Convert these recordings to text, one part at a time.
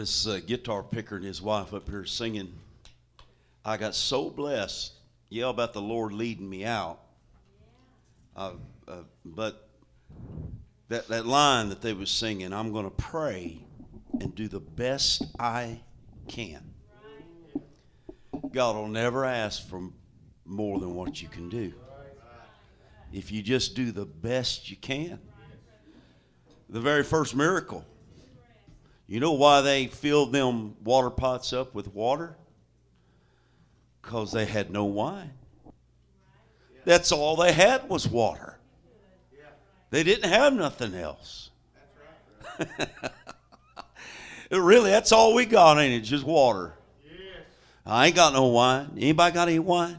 this uh, guitar picker and his wife up here singing. I got so blessed. Yell about the Lord leading me out. Uh, uh, but that, that line that they was singing, I'm going to pray and do the best I can. God will never ask for more than what you can do. If you just do the best you can. The very first miracle. You know why they filled them water pots up with water? Because they had no wine. That's all they had was water. They didn't have nothing else. really, that's all we got, ain't it? Just water. I ain't got no wine. Anybody got any wine?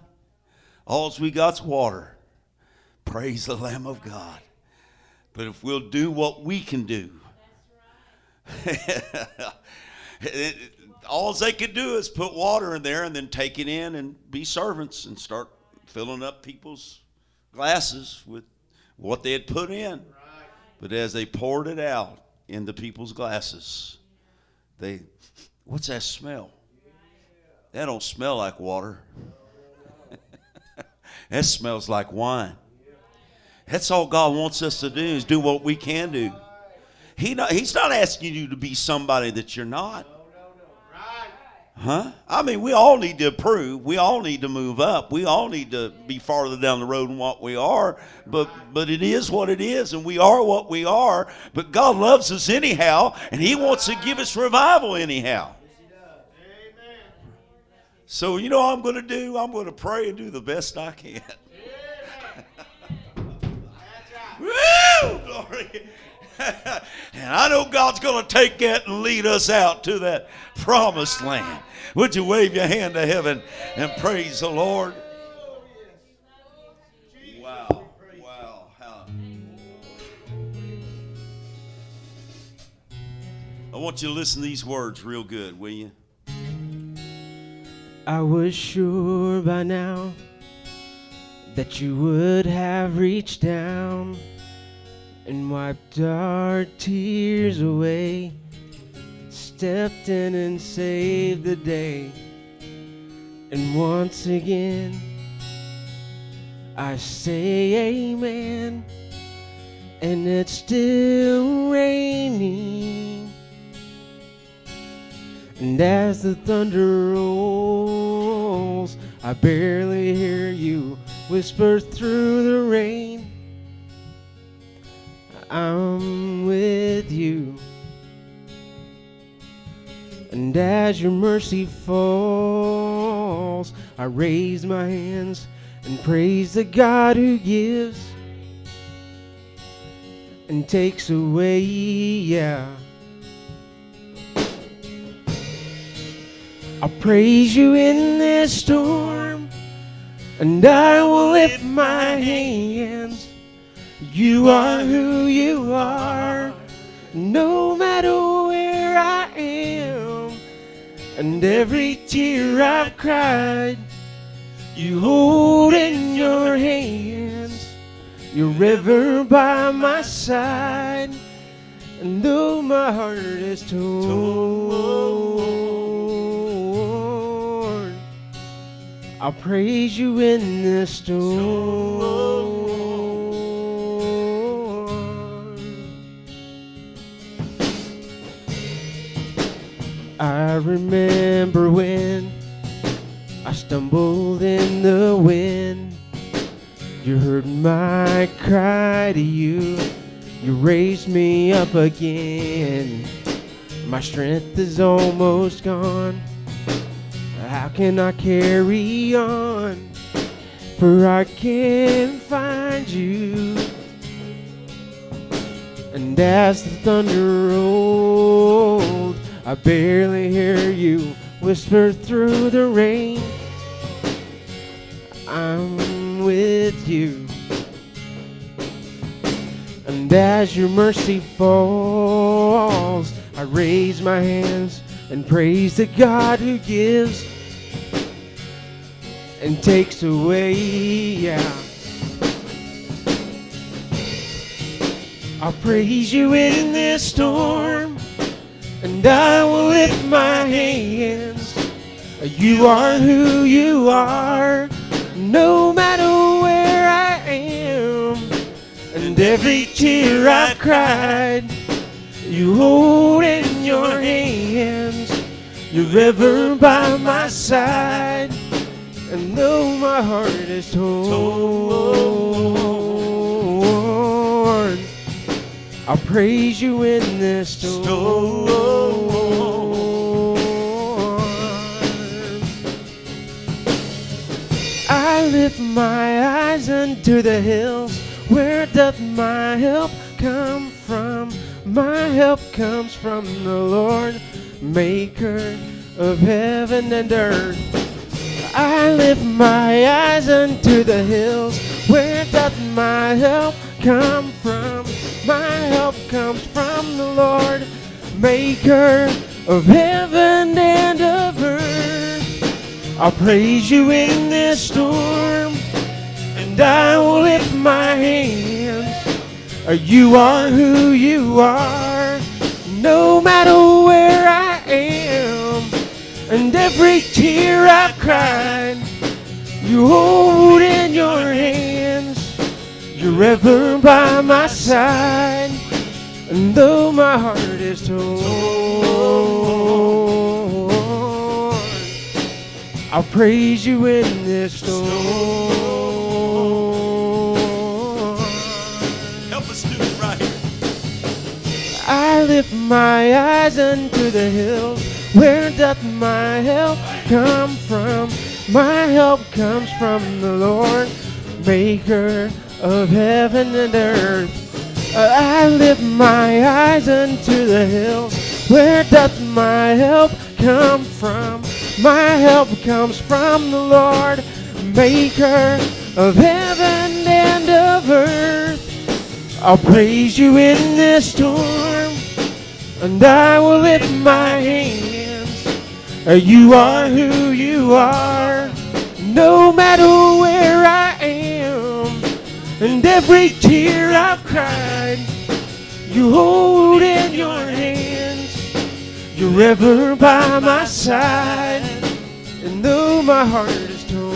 All we got's water. Praise the Lamb of God. But if we'll do what we can do, all they could do is put water in there and then take it in and be servants and start filling up people's glasses with what they had put in. But as they poured it out into people's glasses, they, what's that smell? That don't smell like water. that smells like wine. That's all God wants us to do is do what we can do. He not, he's not asking you to be somebody that you're not. Huh? I mean, we all need to improve. We all need to move up. We all need to be farther down the road than what we are. But but it is what it is, and we are what we are. But God loves us anyhow, and He wants to give us revival anyhow. So you know what I'm going to do? I'm going to pray and do the best I can. Woo! Glory. and I know God's going to take that and lead us out to that promised land. Would you wave your hand to heaven and praise the Lord? Wow. Wow. I want you to listen to these words real good, will you? I was sure by now that you would have reached down and wiped our tears away. Stepped in and saved the day. And once again, I say amen. And it's still raining. And as the thunder rolls, I barely hear you whisper through the rain. I'm with you. And as your mercy falls, I raise my hands and praise the God who gives and takes away, yeah. I'll praise you in this storm, and I will lift my hands you are who you are, no matter where I am. And every tear I've cried, you hold in your hands. You're river by my side. And though my heart is torn, I'll praise you in the storm. I remember when I stumbled in the wind. You heard my cry to you. You raised me up again. My strength is almost gone. How can I carry on? For I can't find you. And as the thunder rolled, I barely hear you whisper through the rain. I'm with you. And as your mercy falls, I raise my hands and praise the God who gives and takes away. Yeah. I'll praise you in this storm and I will lift my hands. You are who you are, no matter where I am. And every tear I've cried, you hold in your hands. You're ever by my side. And though my heart is torn, I'll praise you in this storm. I lift my eyes unto the hills. Where doth my help come from? My help comes from the Lord, maker of heaven and earth. I lift my eyes unto the hills. Where doth my help come from? My help comes from the Lord, maker of heaven and of earth. I'll praise you in this storm, and I will lift my hands. Uh, you are who you are, no matter where I am. And every tear I've cried, you hold in your hands. You're ever by my side. And though my heart is torn, I'll praise you in this storm. Help us do it right here. I lift my eyes unto the hills. Where doth my help come from? My help comes from the Lord, maker of heaven and earth. Uh, I lift my eyes unto the hills. Where doth my help come from? My help comes from the Lord, maker of heaven and of earth. I'll praise you in this storm, and I will lift my hands. Uh, You are who you are, no matter where I am, and every tear I've cried, you hold in your hands. You're ever by my side, and though my heart is torn.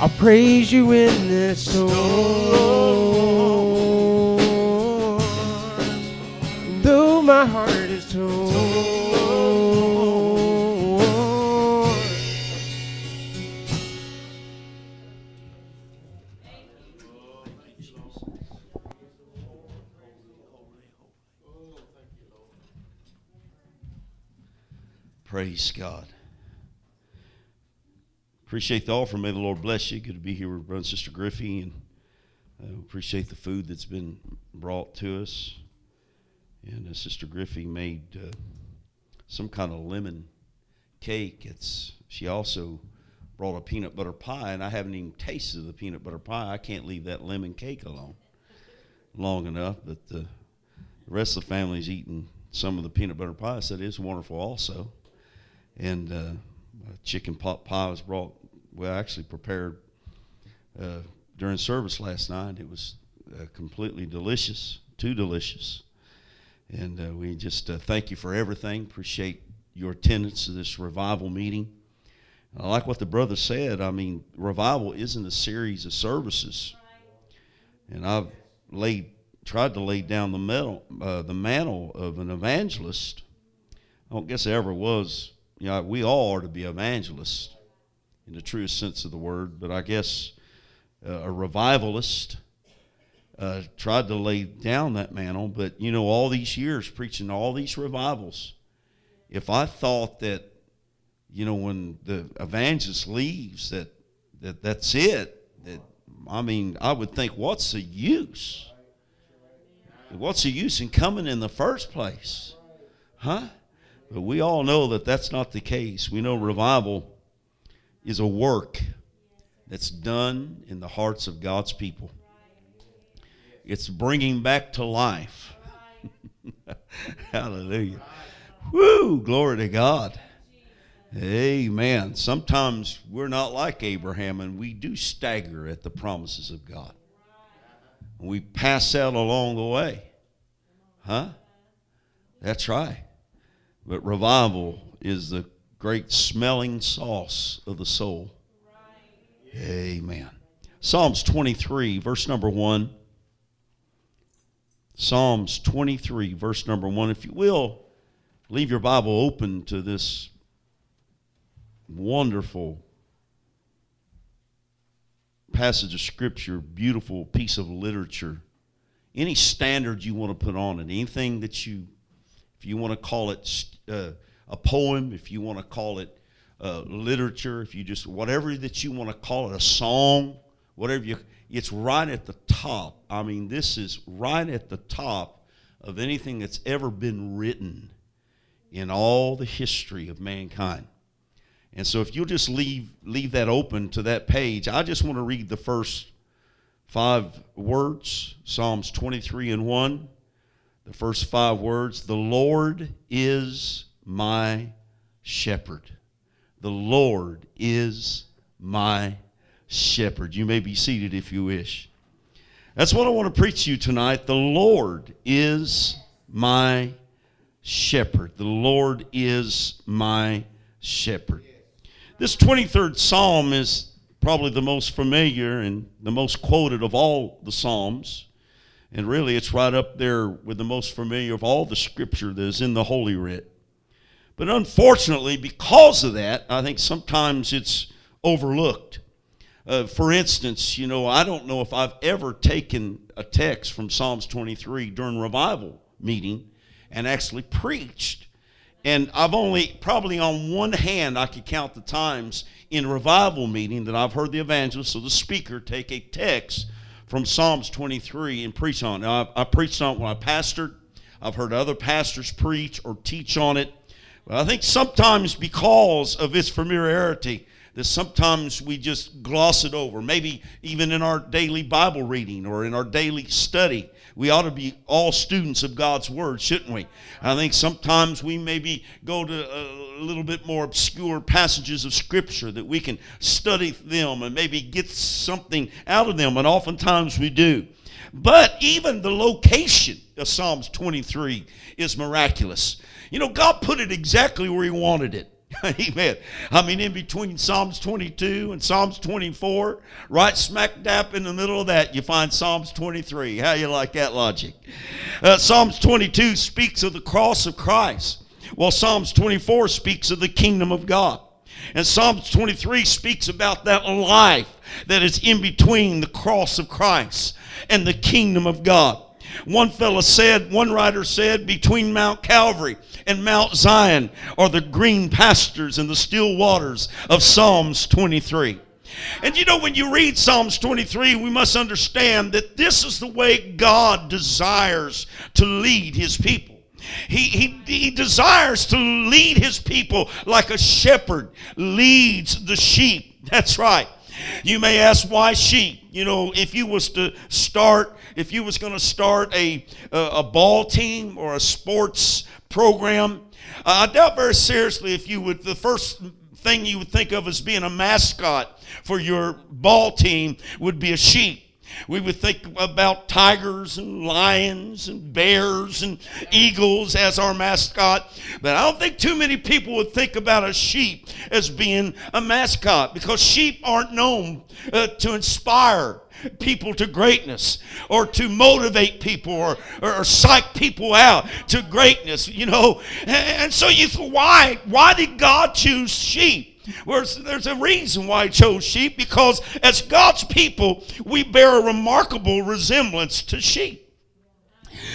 I'll praise you in this storm. Though my heart is torn. Praise God. Appreciate the offer. May the Lord bless you. Good to be here with Brother and Sister Griffey, and uh, appreciate the food that's been brought to us. And uh, Sister Griffey made uh, some kind of lemon cake. It's she also brought a peanut butter pie, and I haven't even tasted the peanut butter pie. I can't leave that lemon cake alone long enough, but the rest of the family's eating some of the peanut butter pie. I said it's wonderful also and uh, chicken pot pie was brought. Well, actually prepared uh, during service last night. It was uh, completely delicious, too delicious. And uh, we just uh, thank you for everything. Appreciate your attendance to this revival meeting. I like what the brother said. I mean, revival isn't a series of services, and I've laid tried to lay down the metal, uh, the mantle of an evangelist. I don't guess there ever was you know, we all are to be evangelists in the truest sense of the word, but I guess uh, a revivalist uh, tried to lay down that mantle. But, you know, all these years preaching all these revivals, if I thought that, you know, when the evangelist leaves, that, that that's it, that, I mean, I would think, what's the use? What's the use in coming in the first place? Huh? But we all know that that's not the case. We know revival is a work that's done in the hearts of God's people. It's bringing back to life. Hallelujah. Woo, glory to God. Amen. Sometimes we're not like Abraham and we do stagger at the promises of God. We pass out along the way. Huh? That's right. But revival is the great smelling sauce of the soul. Amen. Psalms 23, verse number 1. Psalms 23, verse number 1. If you will, leave your Bible open to this wonderful passage of Scripture, beautiful piece of literature. Any standard you want to put on it, anything that you, if you want to call it uh, a poem, if you want to call it uh, literature, if you just, whatever that you want to call it, a song, whatever you, it's right at the top. I mean, this is right at the top of anything that's ever been written in all the history of mankind. And so if you'll just leave leave that open to that page, I just want to read the first five words, Psalms 23 and 1. The first five words, the Lord is my shepherd. The Lord is my shepherd. You may be seated if you wish. That's what I want to preach to you tonight. The Lord is my shepherd. The Lord is my shepherd. This 23rd Psalm is probably the most familiar and the most quoted of all the Psalms. And really, it's right up there with the most familiar of all the scripture that is in the Holy Writ. But unfortunately, because of that, I think sometimes it's overlooked. Uh, for instance, you know, I don't know if I've ever taken a text from Psalms 23 during revival meeting and actually preached and I've only, probably on one hand, I could count the times in revival meeting that I've heard the evangelist or the speaker take a text from Psalms 23 and preach on it. I, I preached on it when I pastored. I've heard other pastors preach or teach on it. But I think sometimes because of its familiarity, that sometimes we just gloss it over. Maybe even in our daily Bible reading or in our daily study. We ought to be all students of God's Word, shouldn't we? I think sometimes we maybe go to uh, a little bit more obscure passages of Scripture that we can study them and maybe get something out of them, and oftentimes we do. But even the location of Psalms 23 is miraculous. You know, God put it exactly where He wanted it. Amen. I mean, in between Psalms 22 and Psalms 24, right smack dab in the middle of that, you find Psalms 23. How you like that logic? Uh, Psalms 22 speaks of the cross of Christ, while Psalms 24 speaks of the kingdom of God. And Psalms 23 speaks about that life that is in between the cross of Christ and the kingdom of God. One fellow said, one writer said, between Mount Calvary and Mount Zion are the green pastures and the still waters of Psalms 23. And you know, when you read Psalms 23, we must understand that this is the way God desires to lead his people. He, he, he desires to lead his people like a shepherd leads the sheep. That's right. You may ask why sheep. You know, if you was to start, if you was going to start a, a ball team or a sports program, I doubt very seriously if you would, the first thing you would think of as being a mascot for your ball team would be a sheep. We would think about tigers and lions and bears and eagles as our mascot. But I don't think too many people would think about a sheep as being a mascot because sheep aren't known uh, to inspire people to greatness or to motivate people or, or, or, psych people out to greatness, you know. And, and so you why? Why did God choose sheep? Well, there's a reason why he chose sheep because as God's people, we bear a remarkable resemblance to sheep.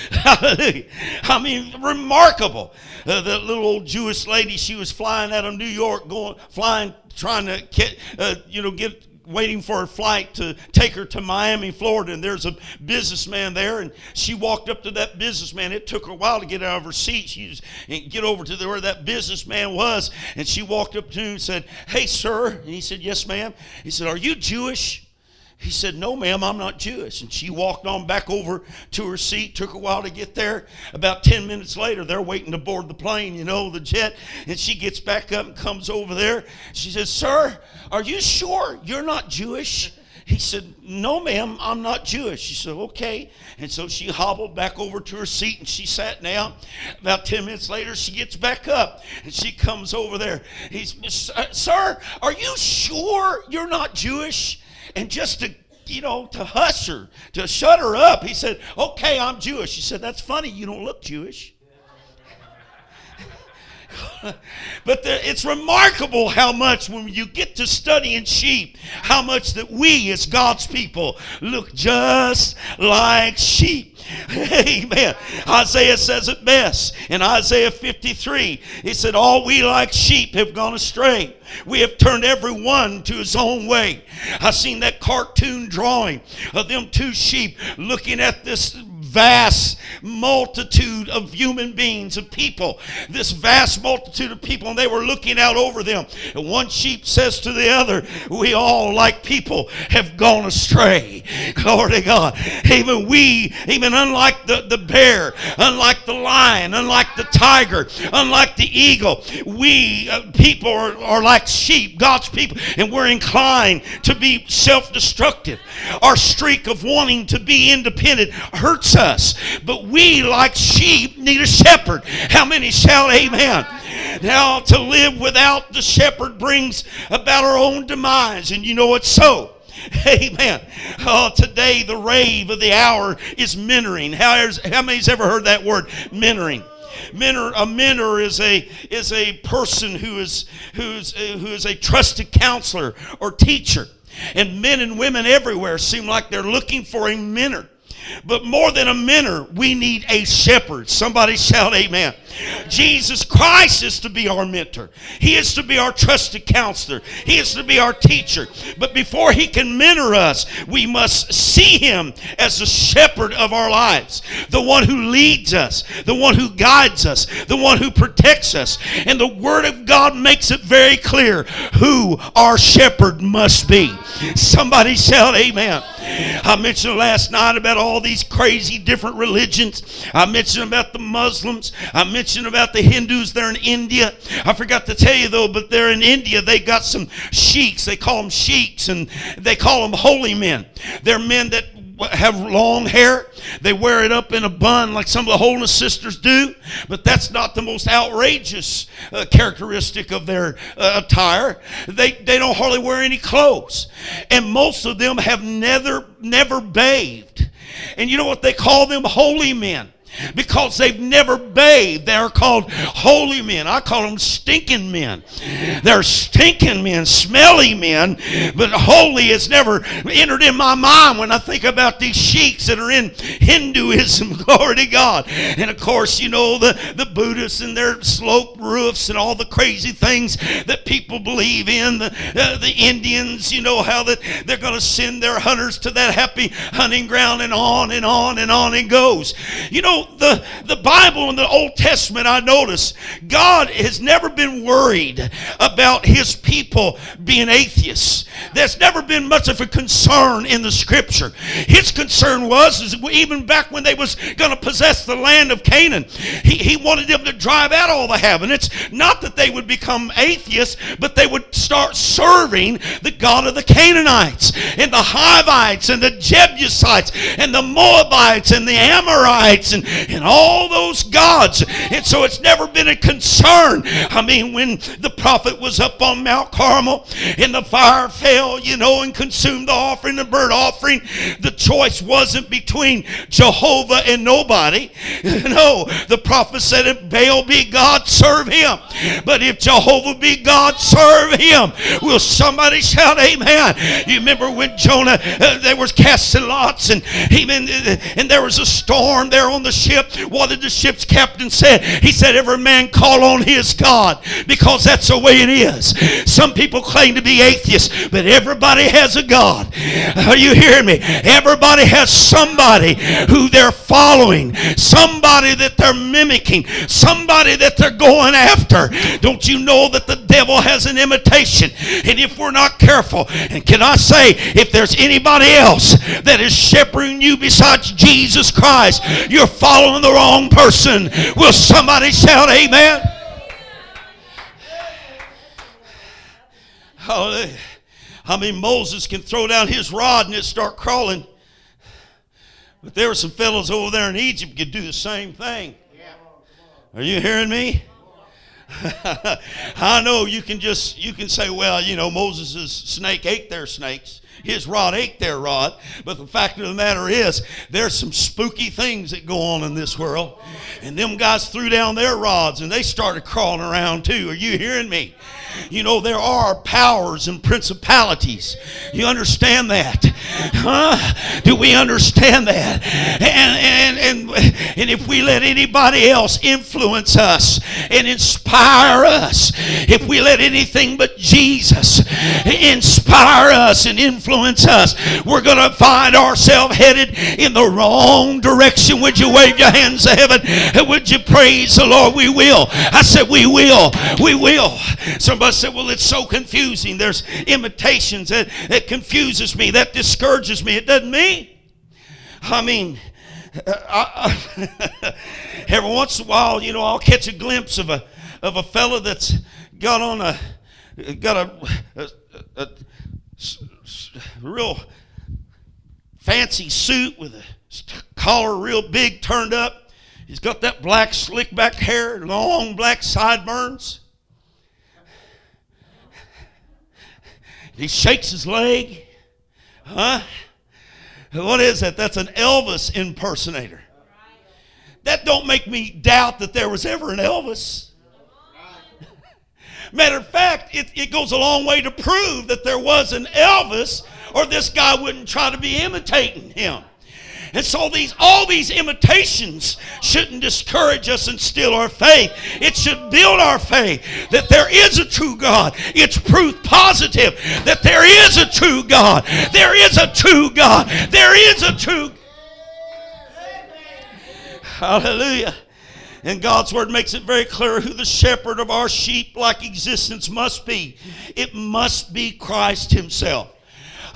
I mean, remarkable. Uh, the little old Jewish lady, she was flying out of New York, going, flying, trying to get, uh, you know, get waiting for a flight to take her to Miami, Florida, and there's a businessman there, and she walked up to that businessman. It took her a while to get out of her seat. She was, and get over to the, where that businessman was, and she walked up to him and said, "Hey, sir," and he said, "Yes, ma'am." He said, "Are you Jewish?" He said, No, ma'am, I'm not Jewish. And she walked on back over to her seat. Took a while to get there. About 10 minutes later, they're waiting to board the plane, you know, the jet. And she gets back up and comes over there. She says, Sir, are you sure you're not Jewish? He said, No, ma'am, I'm not Jewish. She said, Okay. And so she hobbled back over to her seat and she sat down. About 10 minutes later, she gets back up and she comes over there. He's, Sir, are you sure you're not Jewish? And just to you know, to hush her, to shut her up. He said, Okay, I'm Jewish. She said, That's funny. You don't look Jewish. but the, it's remarkable how much when you get to studying sheep, how much that we as God's people look just like sheep. Amen. Isaiah says it best in Isaiah 53. He said, All we like sheep have gone astray. We have turned every one to his own way. I've seen that cartoon drawing of them two sheep looking at this vast multitude of human beings, of people, this vast multitude of people, and they were looking out over them. And one sheep says to the other, We all, like people, have gone astray. Glory to God. Even we, even unlike the, the bear, unlike the lion, unlike the tiger, unlike the eagle, we uh, people are, are like sheep, God's people, and we're inclined to be self destructive. Our streak of wanting to be independent hurts us. But we, like sheep, need a shepherd. How many shout amen? Now, to live without the shepherd brings about our own demise, and you know it's so. Amen. Oh, today the rave of the hour is mentoring. How, how many's ever heard that word, mentoring? Mentor, a mentor is a is a person who is who's uh, who is a trusted counselor or teacher. And men and women everywhere seem like they're looking for a mentor. But more than a mentor, we need a shepherd. Somebody shout amen. Jesus Christ is to be our mentor. He is to be our trusted counselor. He is to be our teacher. But before he can mentor us, we must see him as the shepherd of our lives, the one who leads us, the one who guides us, the one who protects us. And the word of God makes it very clear who our shepherd must be. Somebody shout amen. I mentioned last night about all these crazy different religions. I mentioned about the Muslims. I mentioned about the Hindus. They're in India. I forgot to tell you though, but they're in India. They got some sheiks. They call them sheiks and they call them holy men. They're men that have long hair. They wear it up in a bun like some of the holiness sisters do. But that's not the most outrageous uh, characteristic of their uh, attire. They, they don't hardly wear any clothes. And most of them have never, never bathed. And you know what they call them? Holy men because they've never bathed. They're called holy men. I call them stinking men. They're stinking men, smelly men, but holy has never entered in my mind when I think about these sheiks that are in Hinduism. Glory to God. And of course, you know, the, the Buddhists and their sloped roofs and all the crazy things that people believe in. The, uh, the Indians, you know, how that they're going to send their hunters to that happy hunting ground and on and on and on it goes. You know, the, the Bible in the Old Testament, I notice God has never been worried about his people being atheists. There's never been much of a concern in the scripture. His concern was, is even back when they was going to possess the land of Canaan, he, he wanted them to drive out all the habitants. Not that they would become atheists, but they would start serving the God of the Canaanites and the Hivites and the Jebusites and the Moabites and the Amorites and, and all those gods. And so it's never been a concern. I mean, when the prophet was up on Mount Carmel and the fire fell, you know, and consumed the offering, the burnt offering, the choice wasn't between Jehovah and nobody. No, the prophet said, if Baal be God, serve him. But if Jehovah be God, serve him. Will somebody shout amen? You remember when Jonah, uh, there was casting lots and, and, and there was a storm there on the ship. What did the ship's captain say? He said, every man call on his God because that's the way it is. Some people claim to be atheists, but everybody has a God. Are you hearing me? Everybody has somebody who they're following, somebody that they're mimicking, somebody that they're going after. Don't you know that the devil has an imitation? And if we're not careful, and can I say, if there's anybody else that is shepherding you besides Jesus Christ, you're following the wrong person. Will somebody shout amen? Hallelujah. I mean, Moses can throw down his rod and it start crawling. But there were some fellows over there in Egypt could do the same thing. Are you hearing me? I know you can just you can say, well, you know, Moses' snake ate their snakes. His rod ate their rod. But the fact of the matter is, there's some spooky things that go on in this world. And them guys threw down their rods and they started crawling around too. Are you hearing me? You know, there are powers and principalities. You understand that? Huh? Do we understand that? And, and, and, and if we let anybody else influence us and inspire us, if we let anything but Jesus inspire us and influence us, we're going to find ourselves headed in the wrong direction. Would you wave your hands to heaven? Would you praise the Lord? We will. I said, We will. We will. Somebody said, Well, it's so confusing. There's imitations that, that confuses me, that discourages me. It doesn't me. I mean, uh, I, I, every once in a while, you know, I'll catch a glimpse of a of a fella that's got on a got a, a, a, a real fancy suit with a collar real big turned up. He's got that black slick back hair, long black sideburns. He shakes his leg. Huh? What is that? That's an Elvis impersonator. That don't make me doubt that there was ever an Elvis. Matter of fact, it, it goes a long way to prove that there was an Elvis, or this guy wouldn't try to be imitating him. And so these all these imitations shouldn't discourage us and steal our faith. It should build our faith that there is a true God. It's proof positive that there is a true God. There is a true God. There is a true Hallelujah. And God's word makes it very clear who the shepherd of our sheep like existence must be. It must be Christ Himself.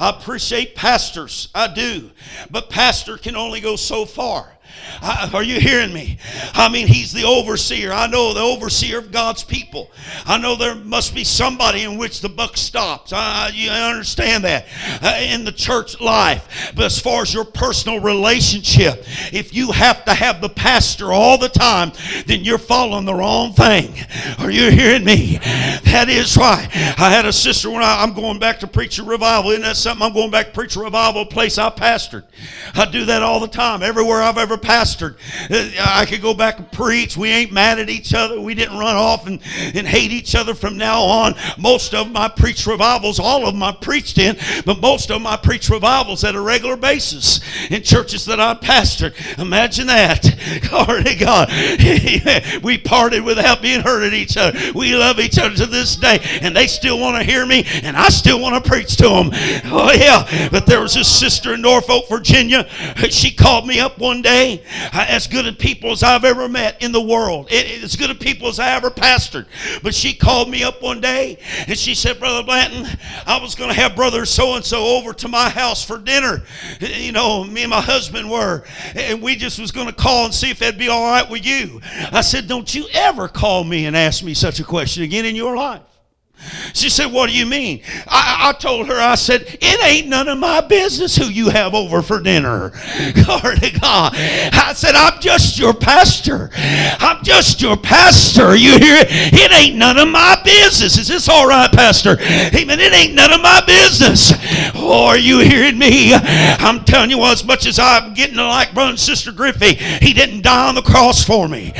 I appreciate pastors, I do. But pastor can only go so far. I, are you hearing me? I mean, he's the overseer. I know the overseer of God's people. I know there must be somebody in which the buck stops. I, you understand that uh, in the church life. But as far as your personal relationship, if you have to have the pastor all the time, then you're following the wrong thing. Are you hearing me? That is right. I had a sister when I, I'm going back to preach a revival. Isn't that something? I'm going back to preach a revival place I pastored. I do that all the time. Everywhere I've ever pastored. Uh, I could go back and preach. We ain't mad at each other. We didn't run off and, and hate each other from now on. Most of them I preach revivals, all of them I preached in, but most of them I preach revivals at a regular basis in churches that I pastored. Imagine that. Glory to God. we parted without being hurt at each other. We love each other to this day, and they still want to hear me, and I still want to preach to them. Oh, yeah. But there was this sister in Norfolk, Virginia. She called me up one day as good a people as I've ever met in the world. As good a people as I ever pastored. But she called me up one day and she said, Brother Blanton, I was going to have brother so and so over to my house for dinner. You know, me and my husband were, and we just was going to call and see if that'd be all right with you. I said, Don't you ever call me and ask me such a question again in your life. She said, What do you mean? I, I, told her, I said, It ain't none of my business who you have over for dinner. Glory to God. I said, I'm just your pastor. I'm just your pastor. You hear it? It ain't none of my business. Is this all right, Pastor? Amen. It ain't none of my business. Oh, are you hearing me? I'm telling you what, as much as I'm getting to like brother and sister Griffey, he didn't die on the cross for me.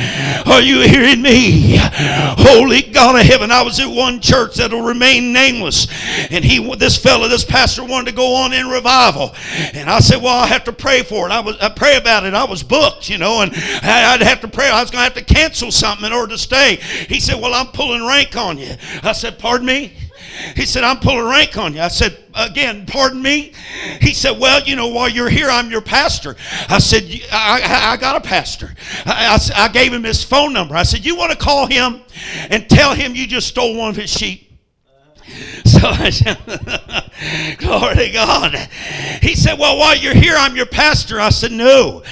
Are you hearing me? Holy God of heaven. I was at one church church that'll remain nameless. And he, this fellow, this pastor wanted to go on in revival. And I said, well, I have to pray for it. I was, I pray about it. I was booked, you know, and I'd have to pray. I was going to have to cancel something in order to stay. He said, well, I'm pulling rank on you. I said, pardon me? He said, I'm pulling rank on you. I said, again, pardon me? He said, well, you know, while you're here, I'm your pastor. I said, I, I, got a pastor. I, I, I gave him his phone number. I said, you want to call him and tell him you just stole one of his sheep? So I, Glory to God. He said, Well, while you're here, I'm your pastor. I said, No.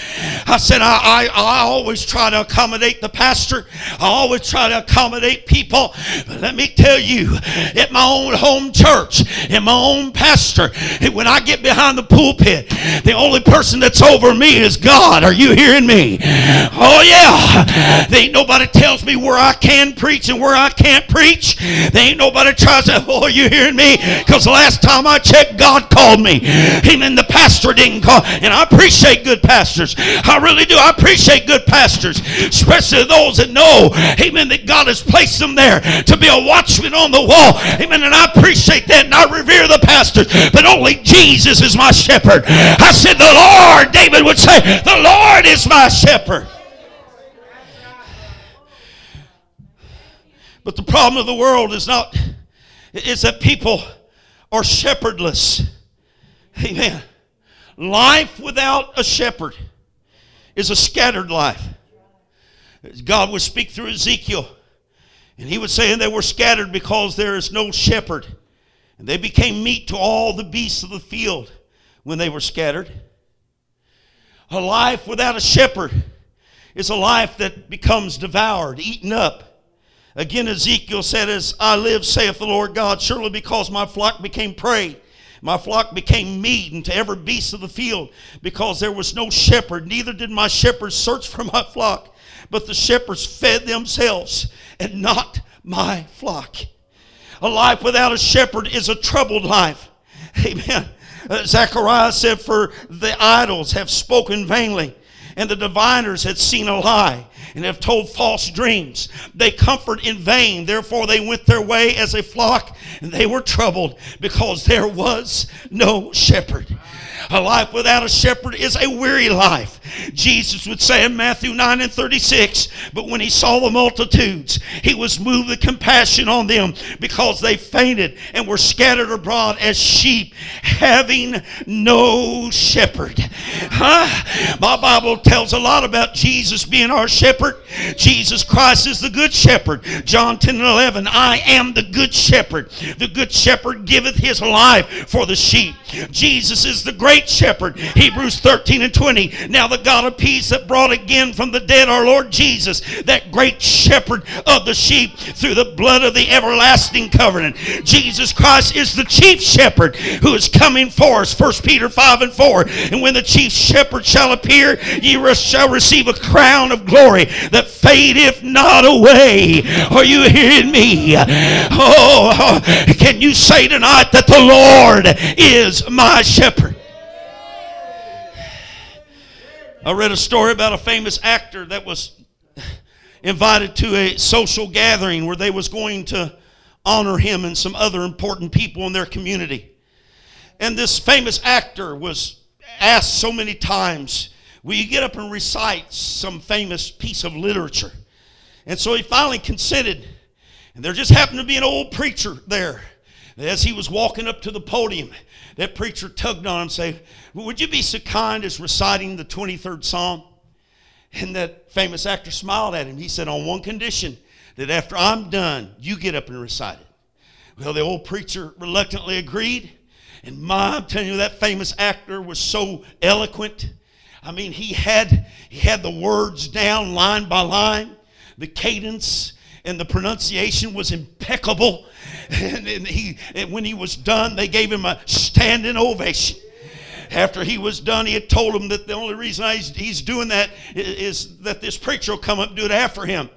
I said, I, I, I always try to accommodate the pastor, I always try to accommodate people. But let me tell you, at my own home church, in my own pastor, when I get behind the pulpit, the only person that's over me is God. Are you hearing me? Oh, yeah. There ain't nobody tells me where I can preach and where I can't preach. There ain't nobody tries to, oh, you hearing me? Because last time I checked, God called me. Amen. The pastor didn't call. And I appreciate good pastors. I really do. I appreciate good pastors, especially those that know, amen, that God has placed them there to be a watchman on the wall. Amen. And I appreciate that and I revere the pastors. But only Jesus is my shepherd. I said, The Lord, David would say, The Lord is my shepherd. But the problem of the world is not is that people are shepherdless. Amen. Life without a shepherd is a scattered life. God would speak through Ezekiel, and he would say, And they were scattered because there is no shepherd. And they became meat to all the beasts of the field when they were scattered. A life without a shepherd is a life that becomes devoured, eaten up. Again, Ezekiel said, As I live, saith the Lord God, surely because my flock became prey, my flock became meat unto every beast of the field, because there was no shepherd, neither did my shepherds search for my flock, but the shepherds fed themselves, and not my flock. A life without a shepherd is a troubled life. Amen. Uh, Zechariah said, For the idols have spoken vainly, and the diviners had seen a lie and have told false dreams. They comfort in vain. Therefore, they went their way as a flock, and they were troubled because there was no shepherd. A life without a shepherd is a weary life. Jesus would say in Matthew 9 and 36, but when he saw the multitudes, he was moved with compassion on them because they fainted and were scattered abroad as sheep, having no shepherd. Huh? My Bible tells a lot about Jesus being our shepherd. Jesus Christ is the good shepherd. John 10 and 11, I am the good shepherd. The good shepherd giveth his life for the sheep. Jesus is the great shepherd. Hebrews 13 and 20. Now the God of peace that brought again from the dead our Lord Jesus, that great shepherd of the sheep through the blood of the everlasting covenant. Jesus Christ is the chief shepherd who is coming for us. 1 Peter 5 and 4. And when the chief shepherd shall appear, ye shall receive a crown of glory that fadeth not away. Are you hearing me? Oh, can you say tonight that the Lord is my shepherd? I read a story about a famous actor that was invited to a social gathering where they was going to honor him and some other important people in their community. And this famous actor was asked so many times, Will you get up and recite some famous piece of literature? And so he finally consented. And there just happened to be an old preacher there. As he was walking up to the podium, that preacher tugged on him and said, Would you be so kind as reciting the 23rd Psalm? And that famous actor smiled at him. He said, On one condition, that after I'm done, you get up and recite it. Well, the old preacher reluctantly agreed. And my, I'm telling you, that famous actor was so eloquent. I mean, he had he had the words down line by line, the cadence and the pronunciation was impeccable. And, and he, and when he was done, they gave him a standing ovation after he was done, he had told him that the only reason he's, doing that is, that this preacher will come up and do it after him.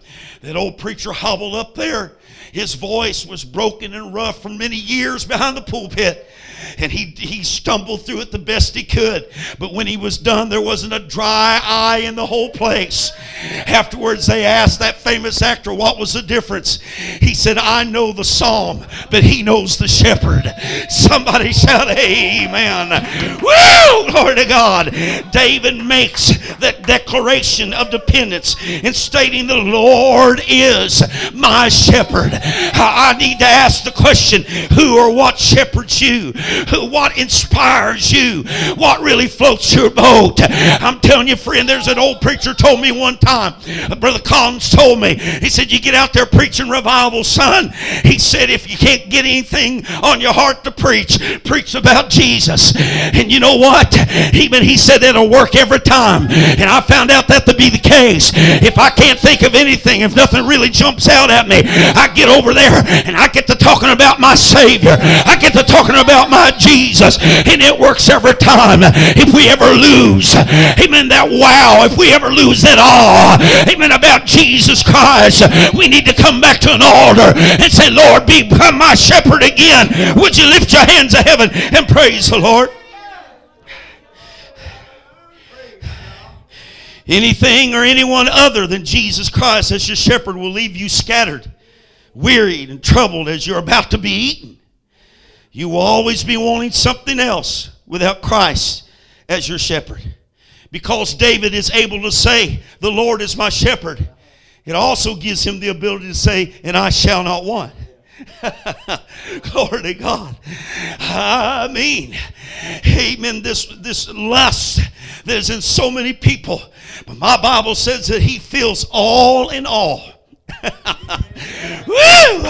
That old preacher hobbled up there. His voice was broken and rough for many years behind the pulpit and he, he stumbled through it the best he could. But when he was done, there wasn't a dry eye in the whole place. Afterwards, they asked that famous actor, What was the difference? He said, I know the psalm, but he knows the shepherd. Somebody shout, Amen. Woo! Glory to God. David makes that declaration of dependence in stating the Lord is my shepherd. I need to ask the question who or what shepherds you? What inspires you? What really floats your boat? I'm telling you, friend, there's an old preacher told me one time, Brother Collins told me, he said, You get out there preaching revival, son. He said, If you can't get anything on your heart to preach, preach about Jesus. And you know what? Even he said that'll work every time. And I found out that to be the case. If I can't think of anything, if nothing really jumps out at me, I get over there and I get to talking about my Savior. I get to talking about my Jesus. And it works every time. If we ever lose, amen, that wow, if we ever lose that awe, amen, about Jesus Christ, we need to come back to an altar and say, Lord, become my shepherd again. Would you lift your hands to heaven and praise the Lord? Anything or anyone other than Jesus Christ as your shepherd will leave you scattered, wearied, and troubled as you're about to be eaten. You will always be wanting something else without Christ as your shepherd. Because David is able to say, The Lord is my shepherd, it also gives him the ability to say, And I shall not want. Glory to God. I mean, amen. This, this lust that is in so many people. But my Bible says that he feels all in all. Woo!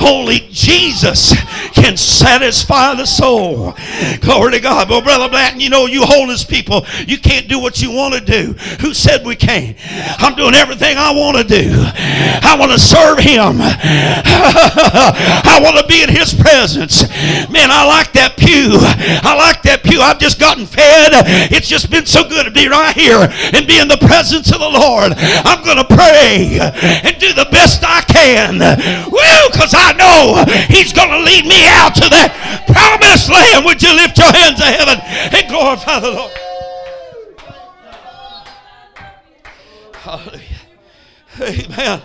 Only Jesus can satisfy the soul. Glory to God. Well, Brother Blanton, you know, you holiness people, you can't do what you want to do. Who said we can't? I'm doing everything I want to do. I want to serve Him. I want to be in His presence. Man, I like that pew. I like that pew. I've just gotten fed. It's just been so good to be right here and be in the presence of the Lord. I'm going to pray and do the best I can. Woo, because I know He's going to lead me out to that promised land. Would you lift your hands to heaven and glorify the Lord? Hallelujah. Amen.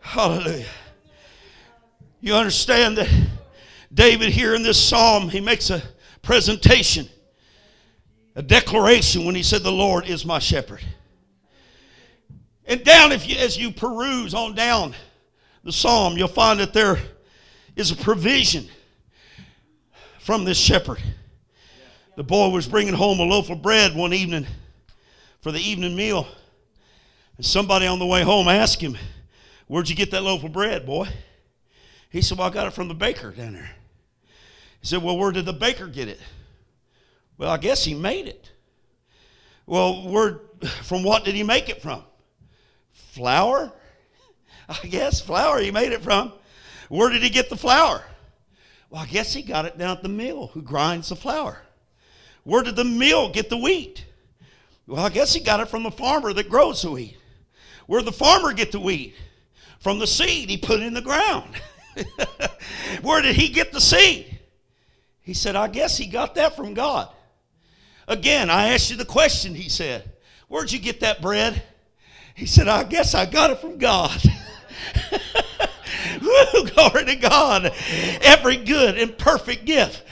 Hallelujah. You understand that David here in this psalm, he makes a presentation, a declaration when he said, The Lord is my shepherd. And down, if you, as you peruse on down the psalm, you'll find that there is a provision from this shepherd. The boy was bringing home a loaf of bread one evening for the evening meal. And somebody on the way home asked him, Where'd you get that loaf of bread, boy? He said, Well, I got it from the baker down there. He said, Well, where did the baker get it? Well, I guess he made it. Well, where, from what did he make it from? Flour? I guess flour he made it from. Where did he get the flour? Well, I guess he got it down at the mill who grinds the flour. Where did the mill get the wheat? Well, I guess he got it from the farmer that grows the wheat. Where did the farmer get the wheat? From the seed he put in the ground. Where did he get the seed? He said, I guess he got that from God. Again, I asked you the question, he said, Where'd you get that bread? He said, I guess I got it from God. Woo, glory to God. Every good and perfect gift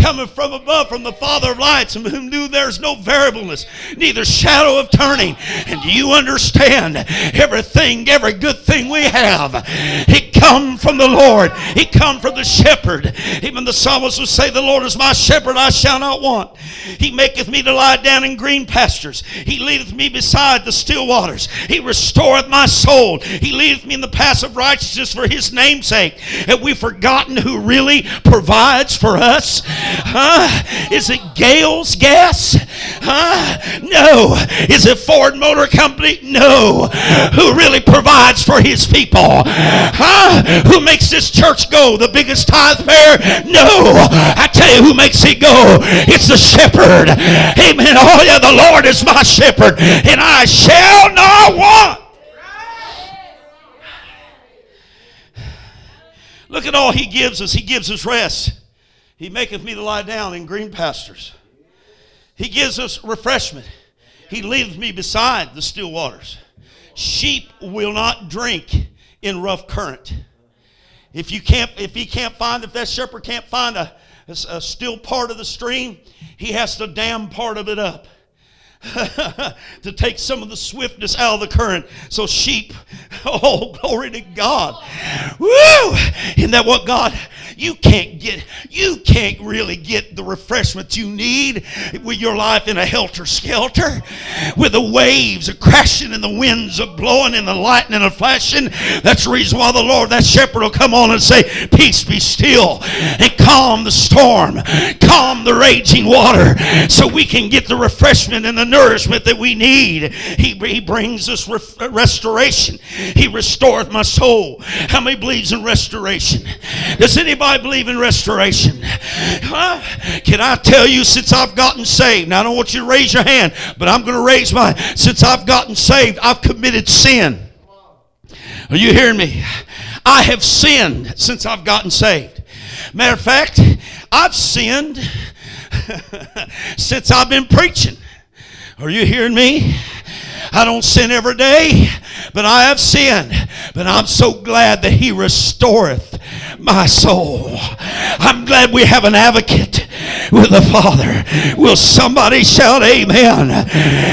coming from above, from the Father of lights, and whom knew there's no variableness, neither shadow of turning. And do you understand everything, every good thing we have, it come from the Lord. It come from the shepherd. Even the psalmist would say, The Lord is my shepherd, I shall not want. He maketh me to lie down in green pastures. He leadeth me beside the still waters. He restoreth my soul. He leadeth me in the paths of righteousness for his name's sake. Have we forgotten who really provides for us? Huh? Is it Gales Gas? Huh? No. Is it Ford Motor Company? No. Who really provides for his people? Huh? Who makes this church go? The biggest tithe payer? No. I tell you who makes it go. It's the shepherd. Amen. Oh yeah, the Lord is my shepherd, and I shall not want. Look at all he gives us. He gives us rest. He maketh me to lie down in green pastures. He gives us refreshment. He leads me beside the still waters. Sheep will not drink in rough current. If you can't, if he can't find, if that shepherd can't find a, a, a still part of the stream, he has to dam part of it up. to take some of the swiftness out of the current. So sheep oh glory to god. Woo! Isn't that what god you can't get you can't really get the refreshment you need with your life in a helter skelter with the waves are crashing and the winds are blowing and the lightning are flashing. That's the reason why the lord that shepherd will come on and say peace be still and calm the storm calm the raging water so we can get the refreshment and the nourishment that we need. He, he brings us re- restoration. He restoreth my soul. How many believes in restoration? Does anybody believe in restoration? Huh? Can I tell you, since I've gotten saved, now I don't want you to raise your hand, but I'm going to raise mine. Since I've gotten saved, I've committed sin. Are you hearing me? I have sinned since I've gotten saved. Matter of fact, I've sinned since I've been preaching. Are you hearing me? I don't sin every day, but I have sinned. But I'm so glad that He restoreth my soul. I'm glad we have an advocate with the Father. Will somebody shout amen?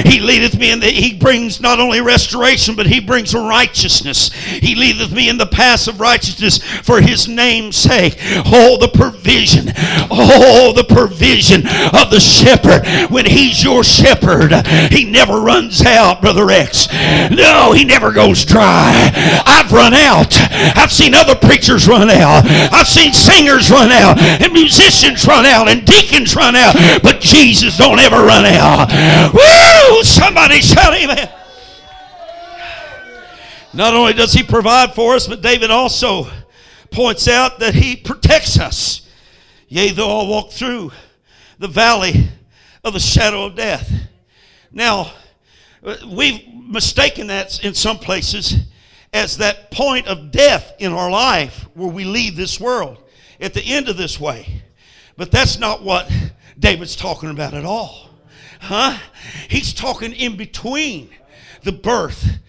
He leadeth me in the, he brings not only restoration, but he brings righteousness. He leadeth me in the paths of righteousness for his name's sake. Oh, the provision. Oh, the provision of the shepherd. When he's your shepherd, he never runs out, Brother X. No, he never goes dry. I've run out. I've seen other preachers run out. I've seen singers run out and musicians run out and deacons run out, but Jesus don't ever run out. Woo! Somebody shout amen. Not only does he provide for us, but David also points out that he protects us. Yea, though I walk through the valley of the shadow of death. Now, we've mistaken that in some places as that point of death in our life where we leave this world at the end of this way. But that's not what David's talking about at all. Huh? He's talking in between the birth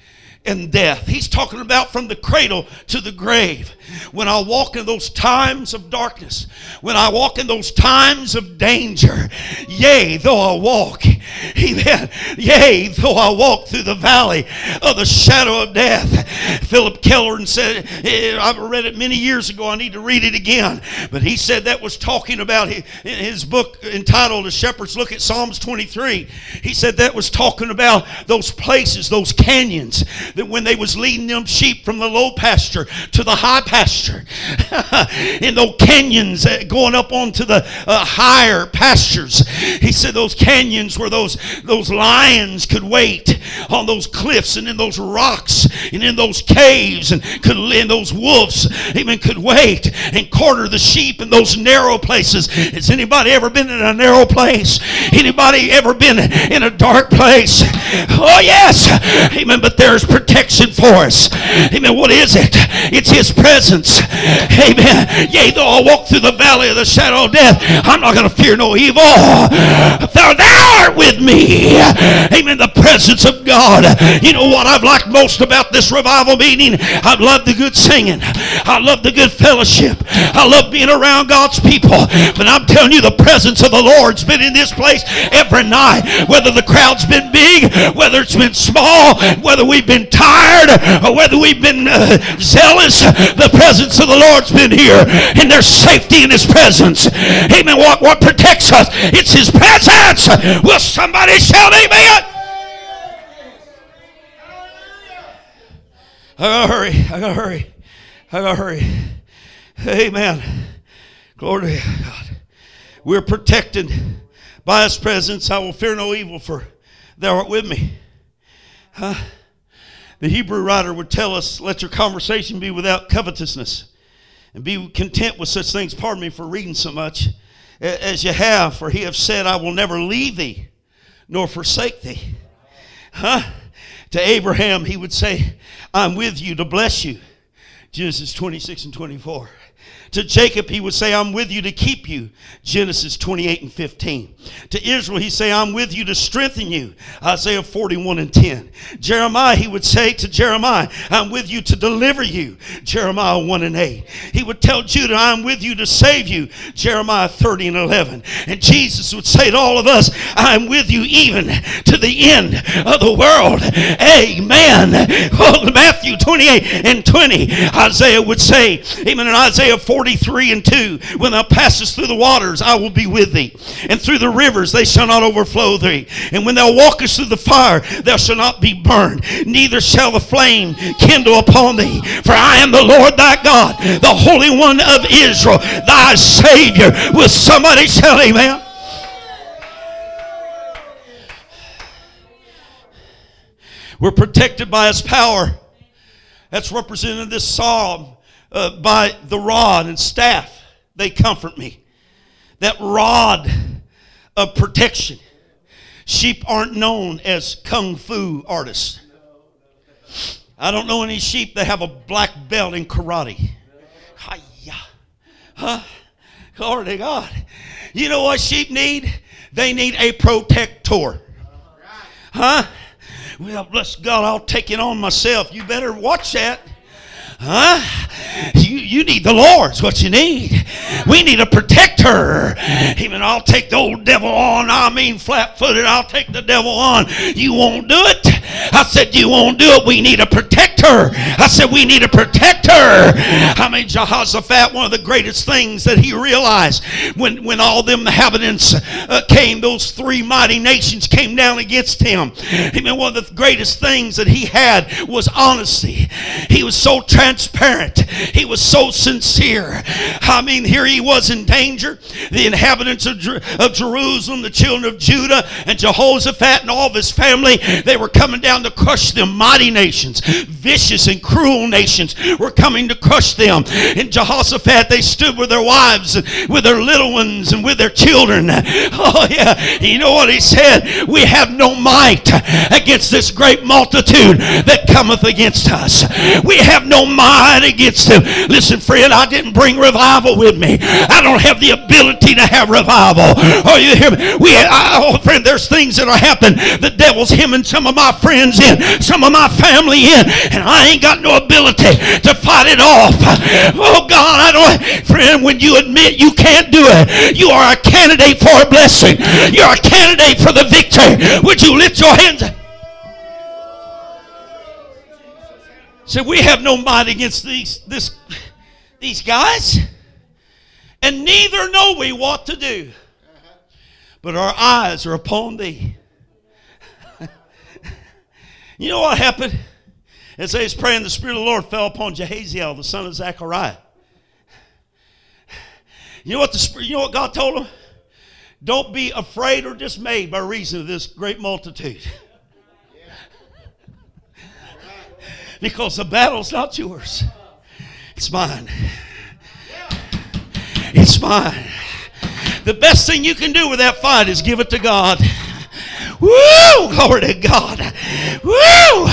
and death. He's talking about from the cradle to the grave. When I walk in those times of darkness, when I walk in those times of danger, yea, though I walk, amen, yea, though I walk through the valley of the shadow of death. Phillip Keller said, eh, I've read it many years ago, I need to read it again. But he said that was talking about his book entitled The Shepherd's Look at Psalms 23. He said that was talking about those places, those canyons that when they was leading them sheep from the low pasture to the high pasture, in those canyons going up onto the uh, higher pastures, he said those canyons where those those lions could wait on those cliffs and in those rocks and in those caves and could in those wolves even could wait and corner the sheep in those narrow places. Has anybody ever been in a narrow place? Anybody ever been in a dark place? Oh yes, amen. But there's protection for us. Amen. What is it? It's His presence. Amen. Yea, though I walk through the valley of the shadow of death, I'm not going to fear no evil. For thou art with me. Amen. The presence of God. You know what I've liked most about this revival meeting? I love the good singing. I love the good fellowship. I love being around God's people. But I'm telling you, the presence of the Lord's been in this place every night. Whether the crowd's been big, whether it's been small, whether we've been tired, or whether we've been uh, zealous, the presence of the Lord's been here. And there's safety in His presence. Amen. What, what protects us? It's His presence. Will somebody shout amen? I gotta hurry. I gotta hurry. I gotta hurry. Amen. Glory to God. We're protected by His presence. I will fear no evil, for Thou art with me. Huh? The Hebrew writer would tell us, let your conversation be without covetousness and be content with such things. Pardon me for reading so much as you have, for he have said, I will never leave thee nor forsake thee. Huh? To Abraham, he would say, I'm with you to bless you. Genesis 26 and 24. To Jacob, he would say, I'm with you to keep you. Genesis 28 and 15. To Israel, he say, I'm with you to strengthen you. Isaiah 41 and 10. Jeremiah, he would say to Jeremiah, I'm with you to deliver you. Jeremiah 1 and 8. He would tell Judah, I'm with you to save you. Jeremiah 30 and 11. And Jesus would say to all of us, I'm with you even to the end of the world. Amen. Oh, Matthew 28 and 20. Isaiah would say, Amen. In Isaiah 43 and 2, when thou passest through the waters, I will be with thee. And through the rivers, they shall not overflow thee. And when thou walkest through the fire, thou shalt not be burned, neither shall the flame kindle upon thee. For I am the Lord thy God, the Holy One of Israel, thy Savior. Will somebody shout amen? We're protected by his power. That's represented in this psalm uh, by the rod and staff. They comfort me. That rod of protection. Sheep aren't known as kung fu artists. I don't know any sheep that have a black belt in karate. Hiya. Huh? Glory to God. You know what sheep need? They need a protector. Huh? Well, bless God, I'll take it on myself. You better watch that. Huh? You, you need the Lord's what you need. We need a protector. Even I'll take the old devil on. I mean, flat footed, I'll take the devil on. You won't do it. I said, You won't do it. We need a protector. I said, We need a protector. I mean, Jehoshaphat, one of the greatest things that he realized when, when all them inhabitants uh, came, those three mighty nations came down against him. I mean, one of the greatest things that he had was honesty. He was so transparent. He was so sincere. I mean, here he was in danger. The inhabitants of, of Jerusalem, the children of Judah, and Jehoshaphat and all of his family, they were coming down to crush them. Mighty nations, vicious and cruel nations were coming to crush them. In Jehoshaphat, they stood with their wives, with their little ones, and with their children. Oh, yeah. You know what he said? We have no might against this great multitude that cometh against us. We have no might against them. Listen, friend, I didn't bring revival with me. I don't have the ability to have revival. Oh, you hear me? We, I, oh, friend, there's things that are happening. The devil's hemming some of my friends in, some of my family in, and I ain't got no ability to fight it off. Oh, God, I don't. Friend, when you admit you can't do it, you are a candidate for a blessing. You're a candidate for the victory. Would you lift your hands? So we have no might against these this these guys, and neither know we what to do. But our eyes are upon thee. you know what happened? As they was praying, the Spirit of the Lord fell upon Jahaziel, the son of Zechariah. You know what the you know what God told him? Don't be afraid or dismayed by reason of this great multitude. because the battle's not yours, it's mine. It's mine. The best thing you can do with that fight is give it to God. Woo! Glory to God. Woo!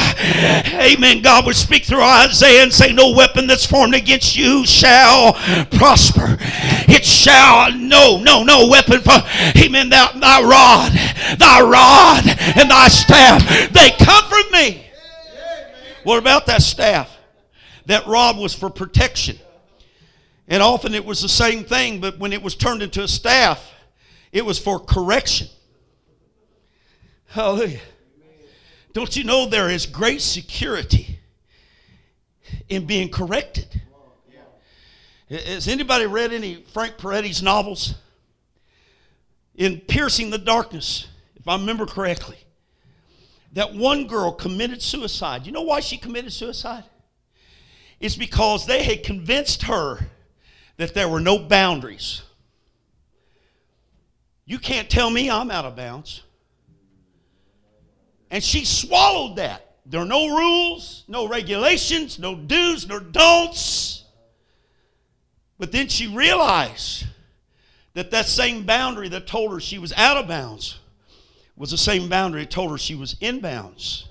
Amen. God would speak through Isaiah and say, No weapon that's formed against you shall prosper. It shall, no, no, no weapon for, amen, thy, thy rod, thy rod and thy staff, they comfort me. What about that staff? That rod was for protection. And often it was the same thing, but when it was turned into a staff, it was for correction. Hallelujah. Don't you know there is great security in being corrected? Has anybody read any Frank Peretti's novels? In Piercing the Darkness, if I remember correctly, that one girl committed suicide. You know why she committed suicide? It's because they had convinced her that there were no boundaries. You can't tell me I'm out of bounds. And she swallowed that. There are no rules, no regulations, no do's, no don'ts. But then she realized that that same boundary that told her she was out of bounds was the same boundary that told her she was inbounds.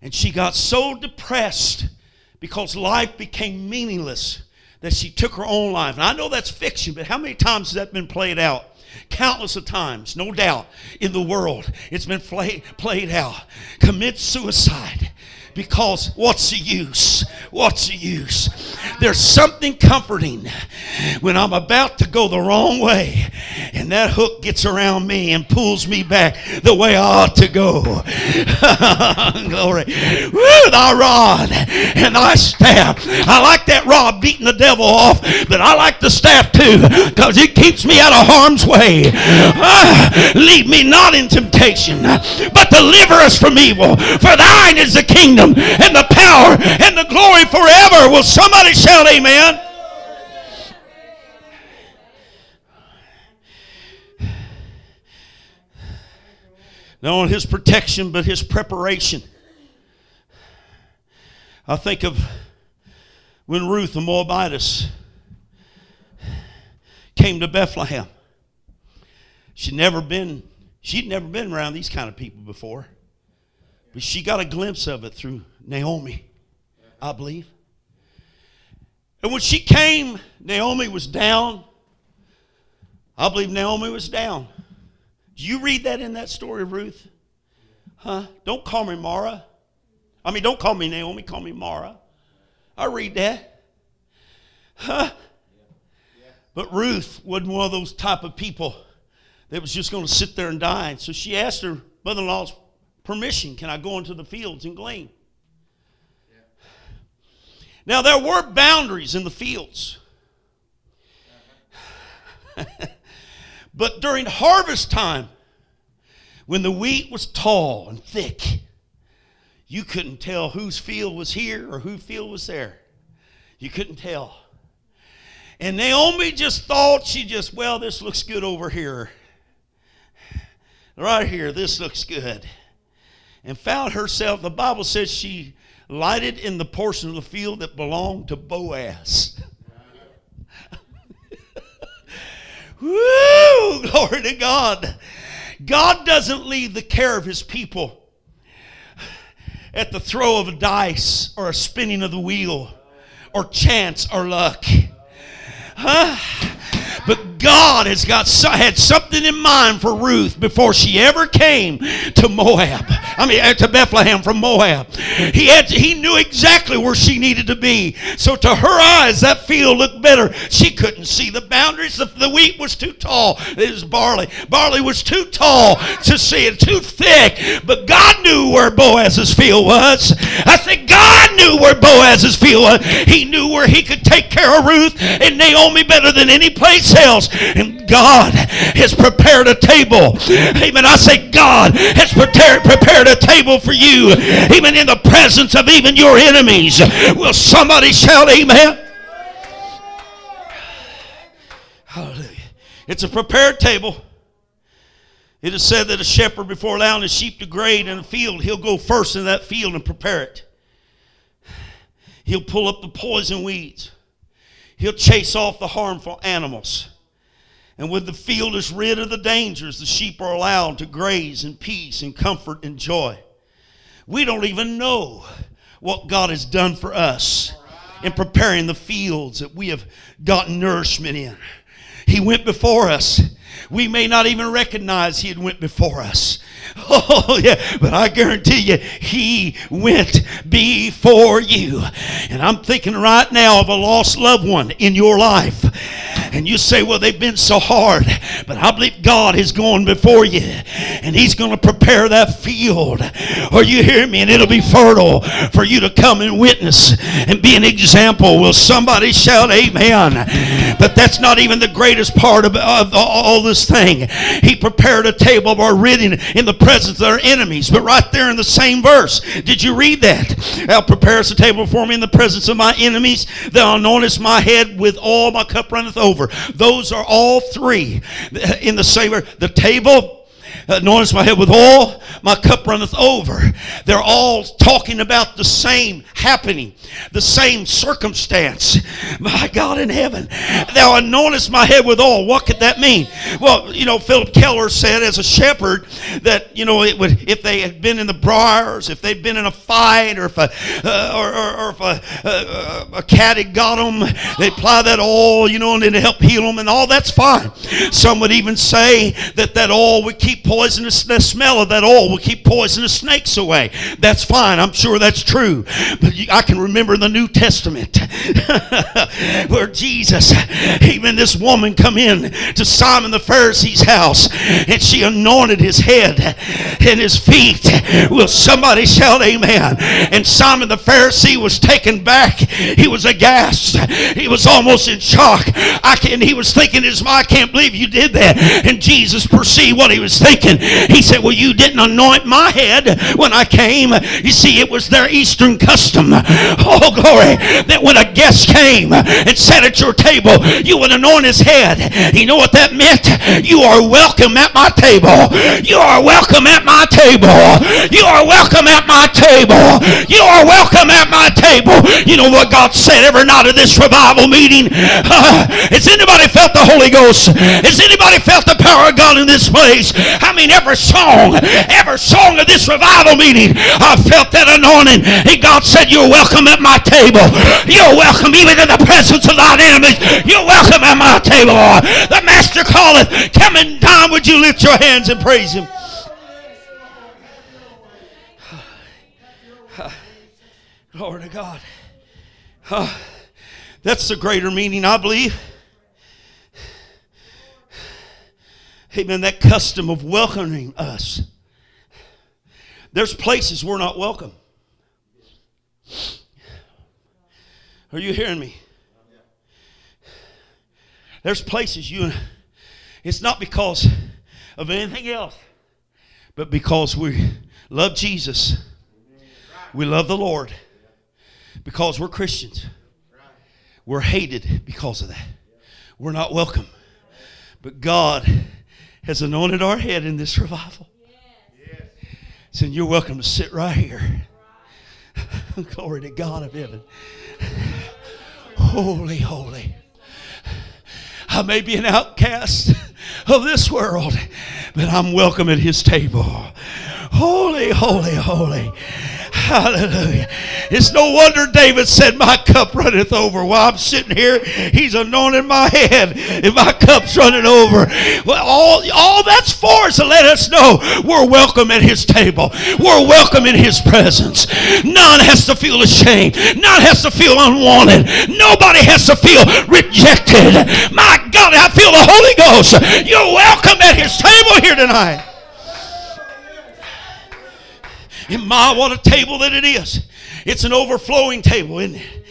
And she got so depressed because life became meaningless that she took her own life. And I know that's fiction, but how many times has that been played out? Countless of times, no doubt, in the world. It's been play, played out. Commit suicide because what's the use? What's the use? There's something comforting when I'm about to go the wrong way and that hook gets around me and pulls me back the way I ought to go. Glory. Woo, thy rod and thy staff. I like that rod beating the devil off, but I like the staff too because it keeps me out of harm's way. Ah, lead me not in temptation, but deliver us from evil. For thine is the kingdom and the power and the glory forever. Will somebody shout amen? Not only his protection, but his preparation. I think of when Ruth the Moabitess came to Bethlehem. She'd never been, she'd never been around these kind of people before. But she got a glimpse of it through Naomi, I believe. And when she came, Naomi was down. I believe Naomi was down. Do you read that in that story of Ruth? Huh? Don't call me Mara. I mean, don't call me Naomi, call me Mara. I read that. Huh? But Ruth wasn't one of those type of people that was just going to sit there and die. So she asked her mother in law's permission. Can I go into the fields and glean? Now, there were boundaries in the fields. but during harvest time, when the wheat was tall and thick, you couldn't tell whose field was here or whose field was there. You couldn't tell. And Naomi just thought she just, well, this looks good over here. Right here, this looks good and found herself, the Bible says she lighted in the portion of the field that belonged to Boaz. Woo! Glory to God. God doesn't leave the care of his people at the throw of a dice or a spinning of the wheel or chance or luck. Huh? God has got had something in mind for Ruth before she ever came to Moab. I mean, uh, to Bethlehem from Moab. He had he knew exactly where she needed to be. So to her eyes, that field looked better. She couldn't see the boundaries. The, the wheat was too tall. It was barley. Barley was too tall to see it, too thick. But God knew where Boaz's field was. I said God knew where Boaz's field was. He knew where he could take care of Ruth and Naomi better than any place else. And God has prepared a table. Amen. I say God has prepared, prepared a table for you, even in the presence of even your enemies. Will somebody shout amen? Hallelujah. It's a prepared table. It is said that a shepherd, before allowing his sheep to graze in a field, he'll go first in that field and prepare it. He'll pull up the poison weeds. He'll chase off the harmful animals. And when the field is rid of the dangers, the sheep are allowed to graze in peace and comfort and joy. We don't even know what God has done for us in preparing the fields that we have gotten nourishment in. He went before us. We may not even recognize He had went before us. Oh, yeah, but I guarantee you, He went before you. And I'm thinking right now of a lost loved one in your life and you say, well, they've been so hard. But I believe God is going before you and He's going to prepare that field. Or you hear me, and it'll be fertile for you to come and witness and be an example. Will somebody shout amen? But that's not even the greatest part of, of all this thing. He prepared a table of our ridding in the presence of our enemies. But right there in the same verse, did you read that? Thou preparest a table for me in the presence of my enemies. Thou anointest my head with oil, my cup runneth over. Those are all three in the same. The table anointest my head with oil, my cup runneth over. They're all talking about the same happening, the same circumstance. My God in heaven, thou anointest my head with oil. What could that mean? Well, you know, Phillip Keller said as a shepherd that, you know, it would if they had been in the briars, if they'd been in a fight, or if a, uh, or, or, or, if a, uh, a cat had got them, they'd apply that oil, you know, and it'd help heal them and all that's fine. Some would even say that that oil would keep poisonous, the smell of that oil will keep poisonous snakes away. That's fine. I'm sure that's true. But I can remember in the New Testament where Jesus, even this woman come in to Simon the Pharisee's house and she anointed his head and his feet. Will somebody shout amen? And Simon the Pharisee was taken back. He was aghast. He was almost in shock. I can, he was thinking, "Is I can't believe you did that. And Jesus perceived what he was thinking. He said, Well, you didn't anoint my head when I came. You see, it was their Eastern custom. Oh, glory. That when a guest came and sat at your table, you would anoint his head. You know what that meant? You are welcome at my table. You are welcome at my table. You are welcome at my table. You are welcome at my table. You know what God said every night of this revival meeting? Uh, has anybody felt the Holy Ghost? Has anybody felt the power of God in this place? I mean, every song, every song of this revival meeting, I felt that anointing. And God said, You're welcome at my table. You're welcome even in the presence of thine enemies. You're welcome at my table. The Master calleth. Come and dine. Would you lift your hands and praise Him? Glory to God. that's the greater meaning, I believe. Amen. That custom of welcoming us. There's places we're not welcome. Are you hearing me? There's places you, it's not because of anything else, but because we love Jesus. We love the Lord because we're Christians. We're hated because of that. We're not welcome. But God has anointed our head in this revival. Yes. Saying, You're welcome to sit right here. Glory to God of heaven. Holy, holy. I may be an outcast of this world, but I'm welcome at his table. Holy, holy, holy. Hallelujah. It's no wonder David said, My cup runneth over. While I'm sitting here, he's anointing my head, and my cup's running over. Well, all, all that's for is to let us know we're welcome at his table. We're welcome in his presence. None has to feel ashamed. None has to feel unwanted. Nobody has to feel rejected. My God, I feel the Holy Ghost. You're welcome at his table here tonight. And my, what a table that it is. It's an overflowing table, isn't it?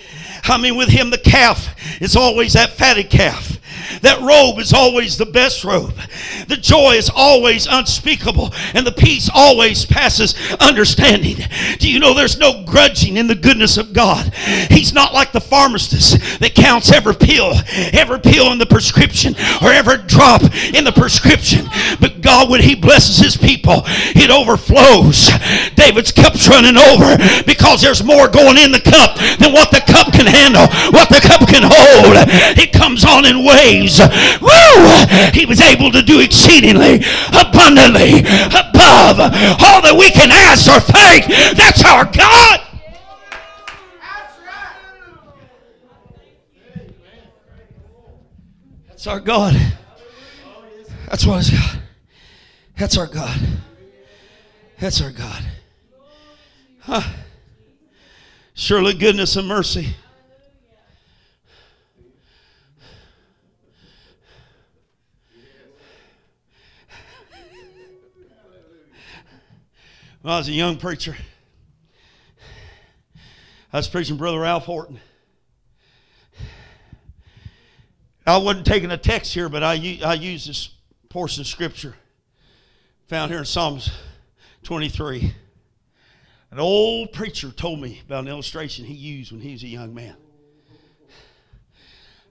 I mean, with him, the calf is always that fatted calf. That robe is always the best robe. The joy is always unspeakable, and the peace always passes understanding. Do you know there's no grudging in the goodness of God? He's not like the pharmacist that counts every pill, every pill in the prescription, or every drop in the prescription. But God, when He blesses His people, it overflows. David's cup's running over because there's more going in the cup than what the cup can handle, what the cup can hold. It comes on in waves. Woo! He was able to do exceedingly abundantly above all that we can ask or think. That's our God. That's our God. That's what God. That's our God. That's our God. Huh. Surely goodness and mercy When I was a young preacher, I was preaching Brother Ralph Horton. I wasn't taking a text here, but I, I used this portion of Scripture found here in Psalms 23. An old preacher told me about an illustration he used when he was a young man.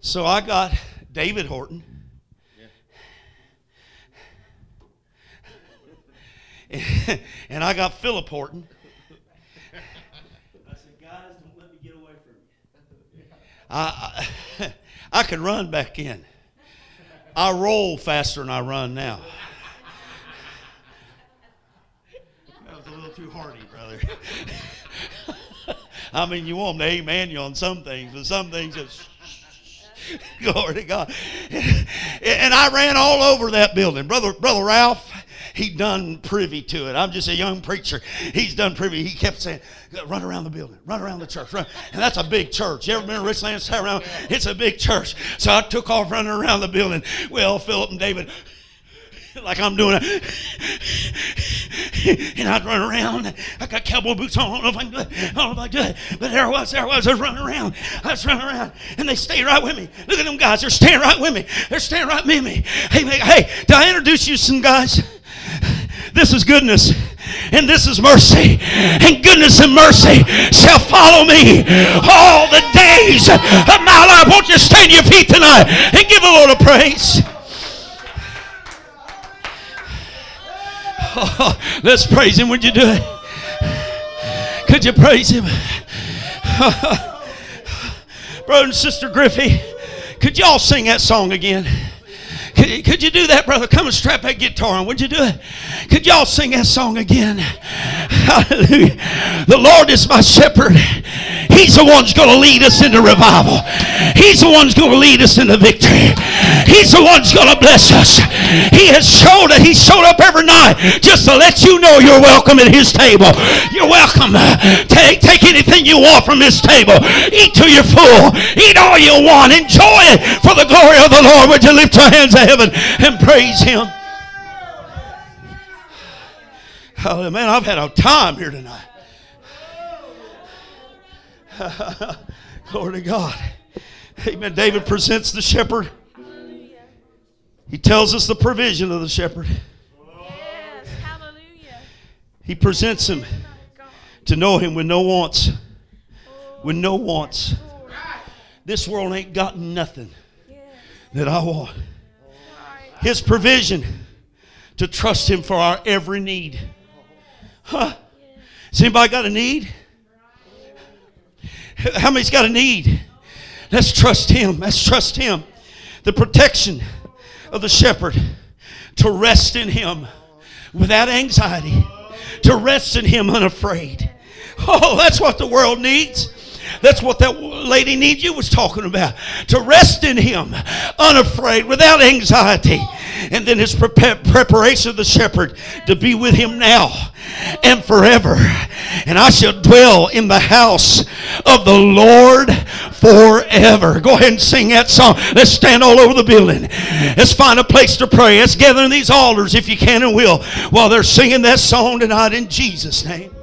So I got David Horton and I got Philip Horton. I said, guys, don't let me get away from you. I, I, I could run back in. I roll faster than I run now. That was a little too hardy, brother. I mean, you want them to amen you on some things, but some things just. Glory to God. And I ran all over that building. Brother, Brother Ralph, he done privy to it. I'm just a young preacher. He's done privy. He kept saying, run around the building, run around the church. Run. And that's a big church. You ever been to Richland? Around? It's a big church. So I took off running around the building. Well, Philip and David like I'm doing it. and I'd run around. I got cowboy boots on. I don't know if I can do it. I don't know if I can do it. But there I was. There I was. I was running around. I was running around. And they stayed right with me. Look at them guys. They're staying right with me. They're staying right with me. Hey, hey, did I introduce you to some guys? This is goodness and this is mercy. And goodness and mercy shall follow me all the days of my life. Won't you stand your feet tonight and give the Lord a praise? Oh, let's praise him. Would you do it? Could you praise him? Brother and Sister Griffey, could y'all sing that song again? Could, could you do that, brother? Come and strap that guitar on. Would you do it? Could y'all sing that song again? Hallelujah. The Lord is my shepherd. He's the one who's going to lead us into revival. He's the one who's going to lead us into victory. He's the one who's going to bless us. He has showed it. He showed up every night just to let you know you're welcome at his table. You're welcome. Take, take anything you want from his table. Eat till you're full. Eat all you want. Enjoy it for the glory of the Lord. Would you lift your hands to heaven and praise him? Oh, man, I've had a time here tonight. Glory to God. Amen. David presents the shepherd. He tells us the provision of the shepherd. Yes, hallelujah. He presents him to know him with no wants. With no wants. This world ain't got nothing that I want. His provision to trust him for our every need. Huh? Has anybody got a need? How many's got a need? Let's trust him. Let's trust him. The protection of the shepherd to rest in him without anxiety, to rest in him unafraid. Oh, that's what the world needs. That's what that lady needs you was talking about. To rest in him unafraid, without anxiety. And then his preparation of the shepherd to be with him now and forever. And I shall dwell in the house of the Lord forever. Go ahead and sing that song. Let's stand all over the building. Let's find a place to pray. Let's gather in these altars if you can and will while they're singing that song tonight in Jesus' name.